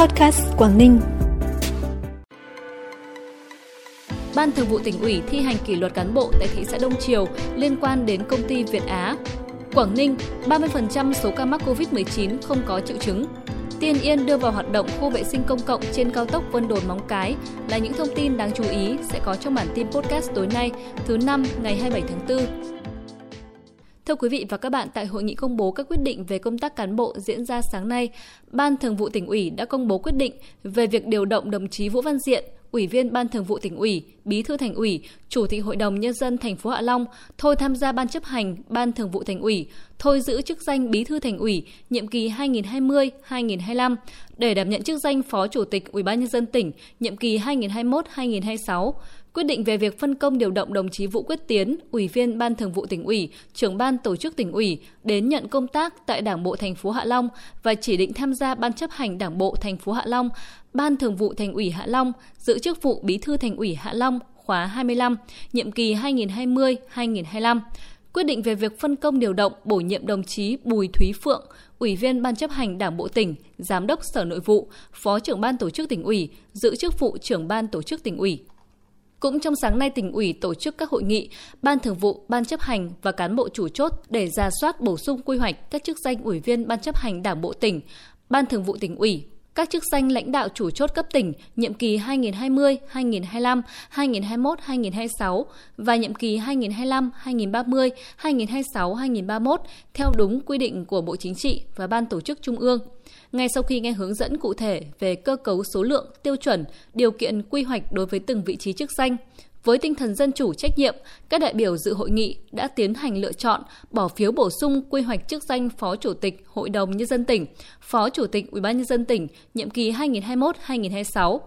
Podcast Quảng Ninh. Ban Thường vụ tỉnh ủy thi hành kỷ luật cán bộ tại thị xã Đông Triều liên quan đến công ty Việt Á. Quảng Ninh, 30% số ca mắc COVID-19 không có triệu chứng. Tiên Yên đưa vào hoạt động khu vệ sinh công cộng trên cao tốc Vân Đồn Móng Cái là những thông tin đáng chú ý sẽ có trong bản tin podcast tối nay, thứ năm ngày 27 tháng 4. Thưa quý vị và các bạn, tại hội nghị công bố các quyết định về công tác cán bộ diễn ra sáng nay, Ban Thường vụ tỉnh ủy đã công bố quyết định về việc điều động đồng chí Vũ Văn Diện, Ủy viên Ban Thường vụ tỉnh ủy, Bí thư Thành ủy, Chủ tịch Hội đồng nhân dân thành phố Hạ Long thôi tham gia ban chấp hành Ban Thường vụ Thành ủy, thôi giữ chức danh Bí thư Thành ủy nhiệm kỳ 2020-2025 để đảm nhận chức danh Phó Chủ tịch Ủy ban nhân dân tỉnh nhiệm kỳ 2021-2026 quyết định về việc phân công điều động đồng chí Vũ Quyết Tiến, Ủy viên Ban Thường vụ tỉnh ủy, trưởng ban tổ chức tỉnh ủy đến nhận công tác tại Đảng bộ thành phố Hạ Long và chỉ định tham gia ban chấp hành Đảng bộ thành phố Hạ Long, Ban Thường vụ Thành ủy Hạ Long, giữ chức vụ Bí thư Thành ủy Hạ Long khóa 25, nhiệm kỳ 2020-2025 quyết định về việc phân công điều động bổ nhiệm đồng chí Bùi Thúy Phượng, Ủy viên Ban chấp hành Đảng bộ tỉnh, Giám đốc Sở Nội vụ, Phó trưởng ban tổ chức tỉnh ủy, giữ chức vụ trưởng ban tổ chức tỉnh ủy. Cũng trong sáng nay, tỉnh ủy tổ chức các hội nghị, ban thường vụ, ban chấp hành và cán bộ chủ chốt để ra soát bổ sung quy hoạch các chức danh ủy viên ban chấp hành đảng bộ tỉnh, ban thường vụ tỉnh ủy, các chức danh lãnh đạo chủ chốt cấp tỉnh nhiệm kỳ 2020, 2025, 2021, 2026 và nhiệm kỳ 2025, 2030, 2026, 2031 theo đúng quy định của Bộ Chính trị và Ban Tổ chức Trung ương. Ngay sau khi nghe hướng dẫn cụ thể về cơ cấu số lượng, tiêu chuẩn, điều kiện quy hoạch đối với từng vị trí chức danh, với tinh thần dân chủ trách nhiệm, các đại biểu dự hội nghị đã tiến hành lựa chọn bỏ phiếu bổ sung quy hoạch chức danh Phó Chủ tịch Hội đồng nhân dân tỉnh, Phó Chủ tịch Ủy ban nhân dân tỉnh nhiệm kỳ 2021-2026.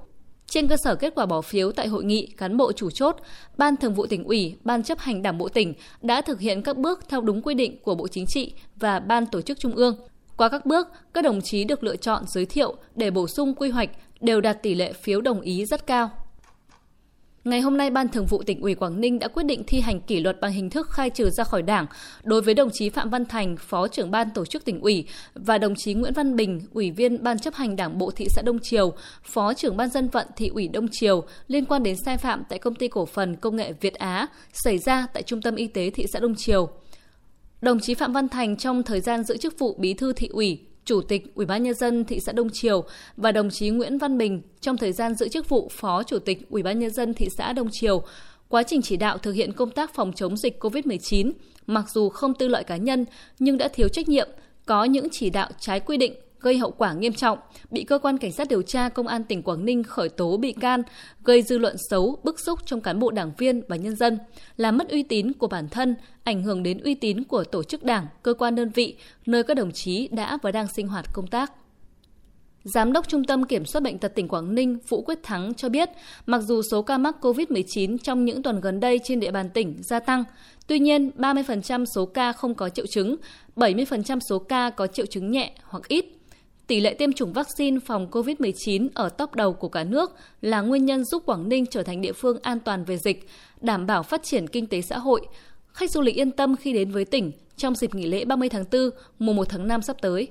Trên cơ sở kết quả bỏ phiếu tại hội nghị, cán bộ chủ chốt, Ban Thường vụ tỉnh ủy, Ban chấp hành Đảng bộ tỉnh đã thực hiện các bước theo đúng quy định của Bộ Chính trị và Ban tổ chức Trung ương. Qua các bước, các đồng chí được lựa chọn giới thiệu để bổ sung quy hoạch đều đạt tỷ lệ phiếu đồng ý rất cao. Ngày hôm nay, Ban Thường vụ tỉnh ủy Quảng Ninh đã quyết định thi hành kỷ luật bằng hình thức khai trừ ra khỏi Đảng đối với đồng chí Phạm Văn Thành, Phó trưởng ban tổ chức tỉnh ủy và đồng chí Nguyễn Văn Bình, Ủy viên Ban chấp hành Đảng bộ thị xã Đông Triều, Phó trưởng ban dân vận thị ủy Đông Triều liên quan đến sai phạm tại công ty cổ phần công nghệ Việt Á xảy ra tại Trung tâm Y tế thị xã Đông Triều. Đồng chí Phạm Văn Thành trong thời gian giữ chức vụ Bí thư thị ủy, Chủ tịch Ủy ban nhân dân thị xã Đông Triều và đồng chí Nguyễn Văn Bình trong thời gian giữ chức vụ Phó Chủ tịch Ủy ban nhân dân thị xã Đông Triều, quá trình chỉ đạo thực hiện công tác phòng chống dịch COVID-19, mặc dù không tư lợi cá nhân nhưng đã thiếu trách nhiệm, có những chỉ đạo trái quy định gây hậu quả nghiêm trọng, bị cơ quan cảnh sát điều tra công an tỉnh Quảng Ninh khởi tố bị can, gây dư luận xấu, bức xúc trong cán bộ đảng viên và nhân dân, làm mất uy tín của bản thân, ảnh hưởng đến uy tín của tổ chức đảng, cơ quan đơn vị nơi các đồng chí đã và đang sinh hoạt công tác. Giám đốc Trung tâm Kiểm soát Bệnh tật tỉnh Quảng Ninh Vũ Quyết Thắng cho biết, mặc dù số ca mắc COVID-19 trong những tuần gần đây trên địa bàn tỉnh gia tăng, tuy nhiên 30% số ca không có triệu chứng, 70% số ca có triệu chứng nhẹ hoặc ít tỷ lệ tiêm chủng vaccine phòng COVID-19 ở top đầu của cả nước là nguyên nhân giúp Quảng Ninh trở thành địa phương an toàn về dịch, đảm bảo phát triển kinh tế xã hội. Khách du lịch yên tâm khi đến với tỉnh trong dịp nghỉ lễ 30 tháng 4, mùa 1 tháng 5 sắp tới.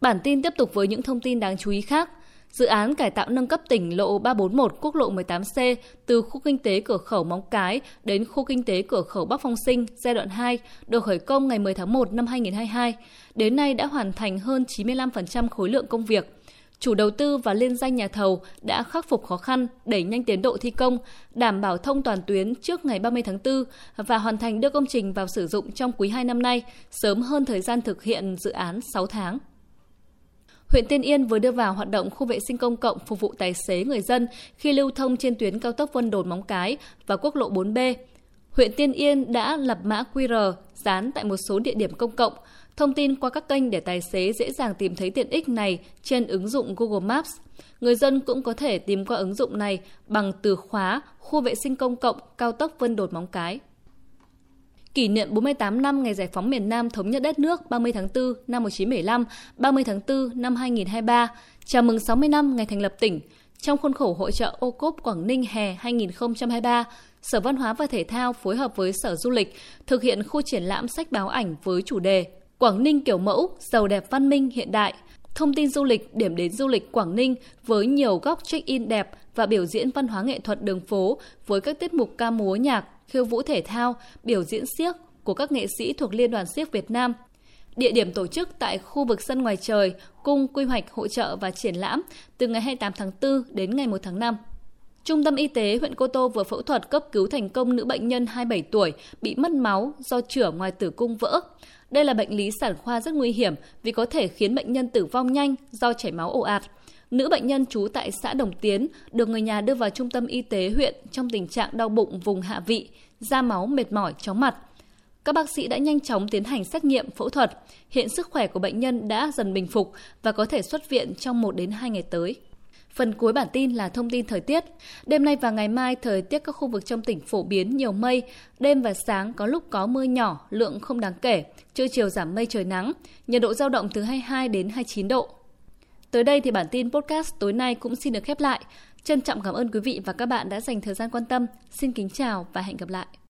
Bản tin tiếp tục với những thông tin đáng chú ý khác. Dự án cải tạo nâng cấp tỉnh lộ 341 quốc lộ 18C từ khu kinh tế cửa khẩu Móng Cái đến khu kinh tế cửa khẩu Bắc Phong Sinh giai đoạn 2 được khởi công ngày 10 tháng 1 năm 2022. Đến nay đã hoàn thành hơn 95% khối lượng công việc. Chủ đầu tư và liên danh nhà thầu đã khắc phục khó khăn, đẩy nhanh tiến độ thi công, đảm bảo thông toàn tuyến trước ngày 30 tháng 4 và hoàn thành đưa công trình vào sử dụng trong quý 2 năm nay, sớm hơn thời gian thực hiện dự án 6 tháng huyện Tiên Yên vừa đưa vào hoạt động khu vệ sinh công cộng phục vụ tài xế người dân khi lưu thông trên tuyến cao tốc Vân Đồn Móng Cái và quốc lộ 4B. Huyện Tiên Yên đã lập mã QR dán tại một số địa điểm công cộng, thông tin qua các kênh để tài xế dễ dàng tìm thấy tiện ích này trên ứng dụng Google Maps. Người dân cũng có thể tìm qua ứng dụng này bằng từ khóa khu vệ sinh công cộng cao tốc Vân Đồn Móng Cái kỷ niệm 48 năm ngày giải phóng miền Nam thống nhất đất nước 30 tháng 4 năm 1975, 30 tháng 4 năm 2023, chào mừng 60 năm ngày thành lập tỉnh. Trong khuôn khổ hội trợ ô cốp Quảng Ninh hè 2023, Sở Văn hóa và Thể thao phối hợp với Sở Du lịch thực hiện khu triển lãm sách báo ảnh với chủ đề Quảng Ninh kiểu mẫu, giàu đẹp văn minh hiện đại. Thông tin du lịch, điểm đến du lịch Quảng Ninh với nhiều góc check-in đẹp và biểu diễn văn hóa nghệ thuật đường phố với các tiết mục ca múa nhạc, khiêu vũ thể thao, biểu diễn siếc của các nghệ sĩ thuộc Liên đoàn siếc Việt Nam. Địa điểm tổ chức tại khu vực sân ngoài trời, cung quy hoạch hội trợ và triển lãm từ ngày 28 tháng 4 đến ngày 1 tháng 5. Trung tâm Y tế huyện Cô Tô vừa phẫu thuật cấp cứu thành công nữ bệnh nhân 27 tuổi bị mất máu do chữa ngoài tử cung vỡ. Đây là bệnh lý sản khoa rất nguy hiểm vì có thể khiến bệnh nhân tử vong nhanh do chảy máu ồ ạt. Nữ bệnh nhân trú tại xã Đồng Tiến được người nhà đưa vào trung tâm y tế huyện trong tình trạng đau bụng vùng hạ vị, da máu mệt mỏi chóng mặt. Các bác sĩ đã nhanh chóng tiến hành xét nghiệm phẫu thuật. Hiện sức khỏe của bệnh nhân đã dần bình phục và có thể xuất viện trong 1 đến 2 ngày tới. Phần cuối bản tin là thông tin thời tiết. Đêm nay và ngày mai, thời tiết các khu vực trong tỉnh phổ biến nhiều mây. Đêm và sáng có lúc có mưa nhỏ, lượng không đáng kể. Trưa chiều giảm mây trời nắng. Nhiệt độ giao động từ 22 đến 29 độ. Tới đây thì bản tin podcast tối nay cũng xin được khép lại. Trân trọng cảm ơn quý vị và các bạn đã dành thời gian quan tâm. Xin kính chào và hẹn gặp lại.